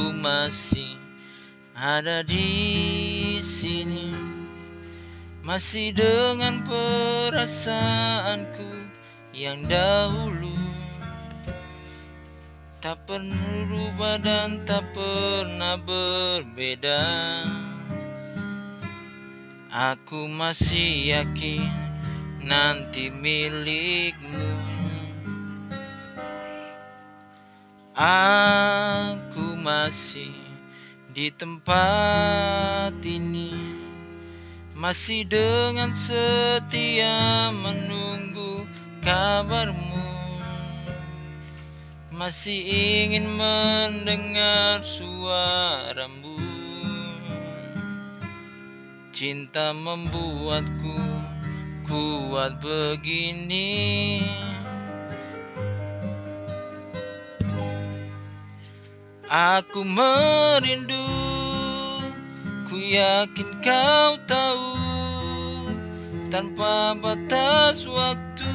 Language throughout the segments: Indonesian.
Aku masih ada di sini. Masih dengan perasaanku yang dahulu. Tak pernah berubah dan tak pernah berbeda. Aku masih yakin nanti milikmu. Aku masih di tempat ini Masih dengan setia menunggu kabarmu. Masih ingin mendengar suaramu. Cinta membuatku kuat begini Aku merindu Ku yakin kau tahu Tanpa batas waktu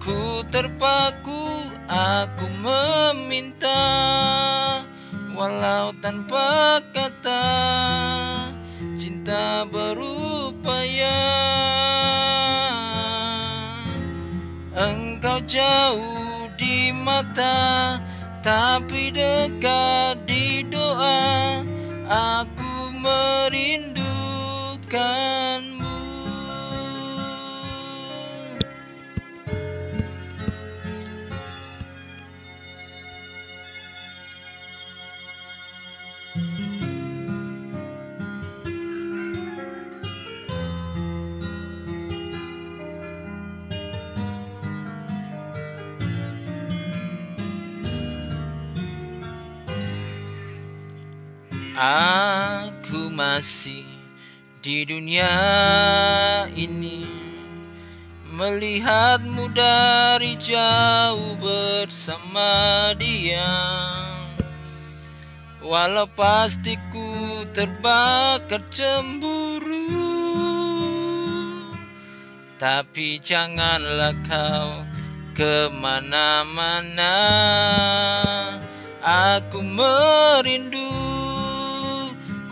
Ku terpaku Aku meminta Walau tanpa kata Cinta berupaya. Engkau jauh mata tapi dekat Aku masih di dunia ini Melihatmu dari jauh bersama dia. Walau pasti ku terbakar cemburu Tapi janganlah kau ke mana-mana. Aku merindu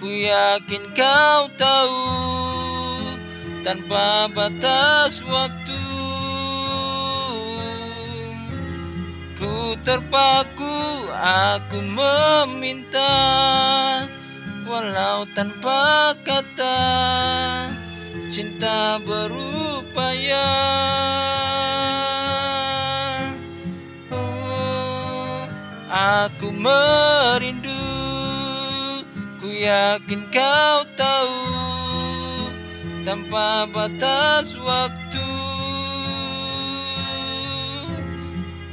Ku yakin kau tahu tanpa batas waktu Ku terpaku, aku meminta Walau tanpa kata Cinta berupaya. Oh, Aku merindu Ku yakin kau tahu tanpa batas waktu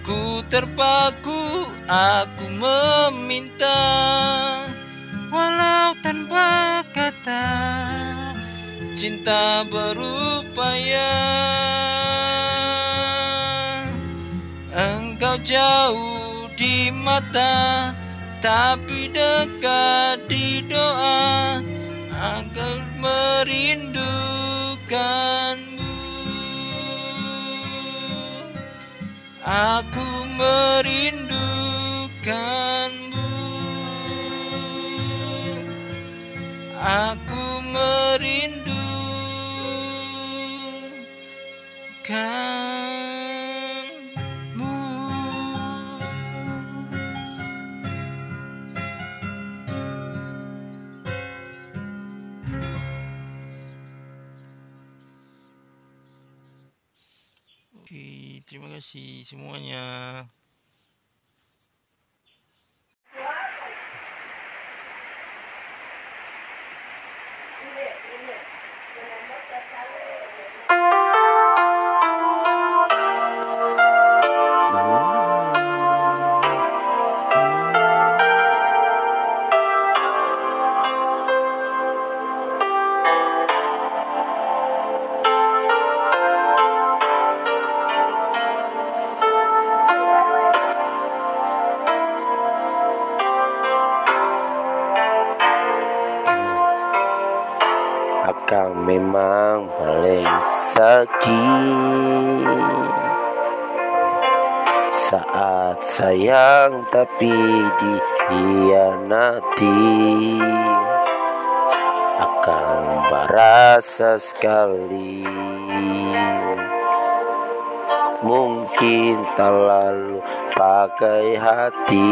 Ku terpaku, aku meminta Walau tanpa kata Cinta berupaya. Engkau jauh di mata tapi dekat di doa agar merindukanmu. Aku merindukanmu. Aku merindukan kasih semuanya. Sayang tapi dihianati. Akan berasa sekali. Mungkin terlalu pakai hati.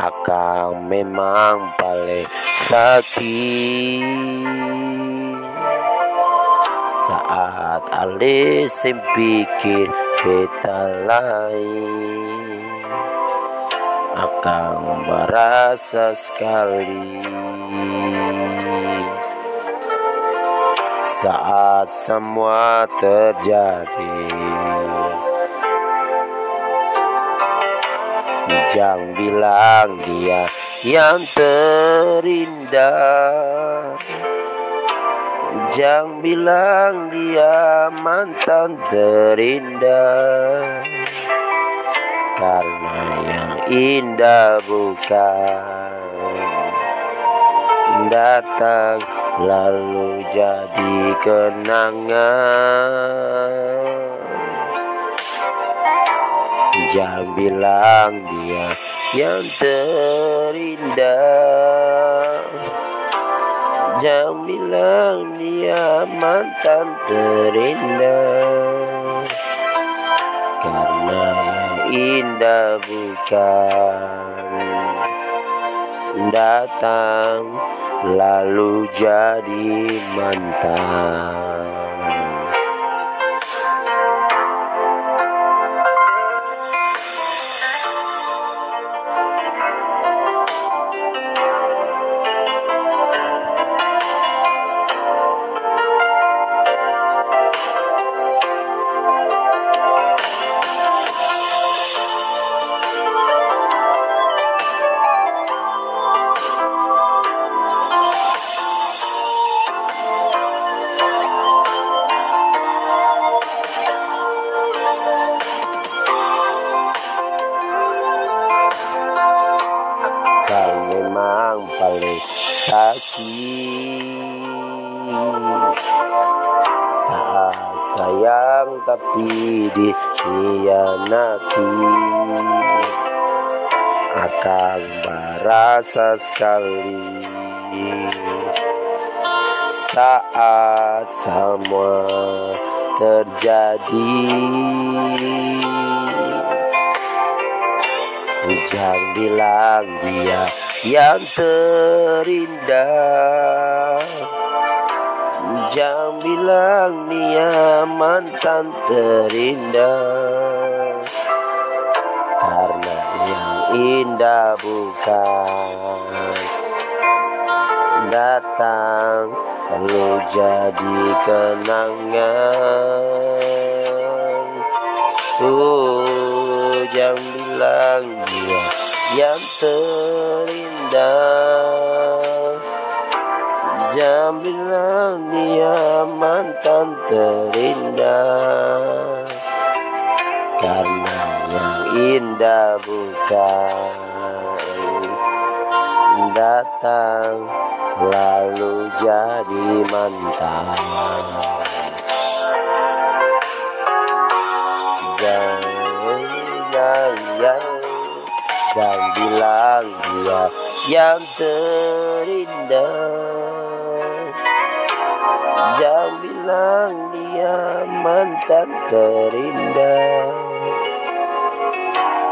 Akan memang paling sakit saat alis pikir beta lain. Akan merasa sekali. Saat semua terjadi Jangan bilang dia yang terindah Jangan bilang dia mantan terindah. Karena yang indah bukan Datang lalu jadi kenangan. Jangan bilang dia yang terindah Jangan bilang dia mantan terindah. Karena yang indah bukan. Datang lalu jadi mantan saat sayang tapi dikhianati. Akan berasa sekali. Saat semua terjadi. Jangan bilang dia yang terindah. Jangan bilang dia mantan terindah. Karena yang indah bukan Datang lalu jadi kenangan. Oh, jangan bilang dia yang terindah Jangan bilang dia mantan terindah. Karena yang indah bukan Datang lalu jadi mantan. Jangan yang dan bilang dia yang terindah. Jangan bilang dia mantan terindah.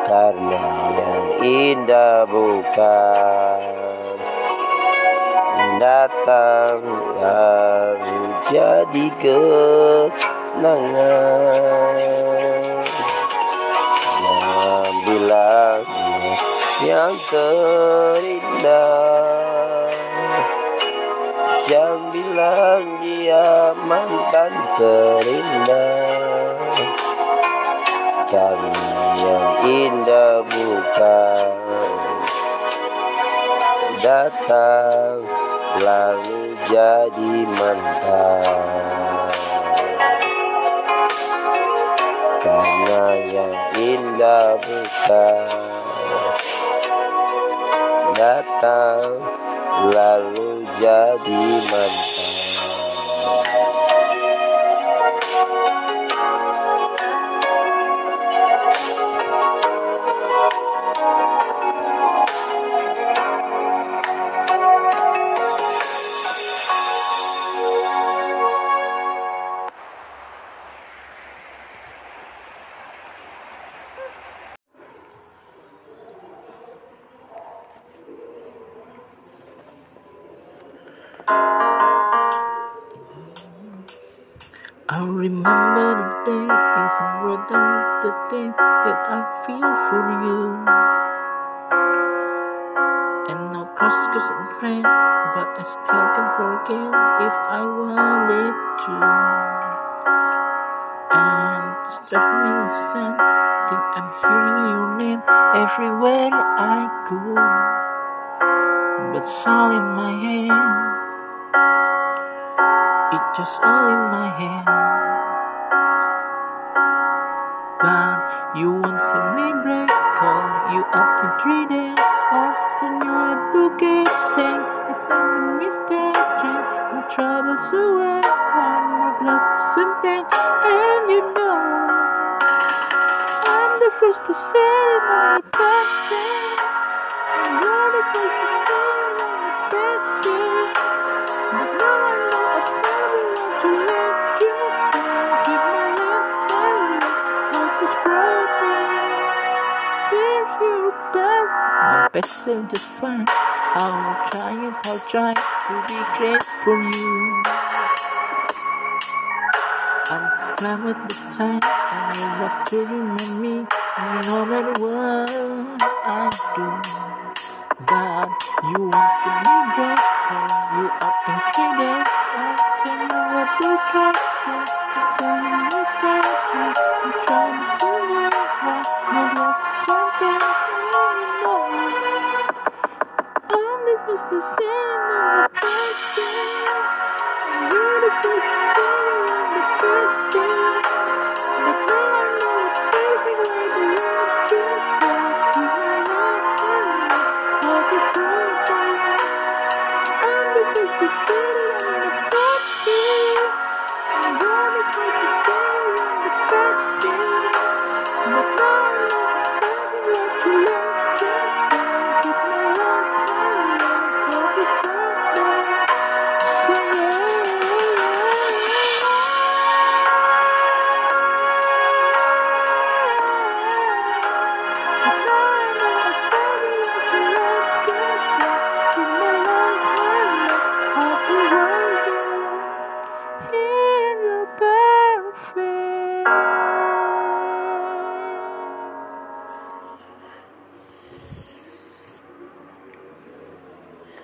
Karena yang indah bukan Datang lalu jadi kenangan yang terindah. Jangan bilang dia mantan terindah. Karena yang indah bukan Datang lalu jadi mantan. Karena yang indah bukan Datang lalu jadi mantan feel for you. And now cross and red, but I still can forget if I wanted to. And it's driving me insane, think I'm hearing your name everywhere I go. But it's all in my head. It's just all in my head. But you won't see me break, call you up in three days, oh, or send you a bouquet, saying I it's a mistake, drink my troubles away, one more glass of champagne, and you know I'm the first to say I'm the best thing. You're the first to say better define. I'll try and I'll try to be grateful for you. I'm fine with the time, and you love to remind me, no matter what I do, that you are feeling great, and you are intriguing, and you are the the same.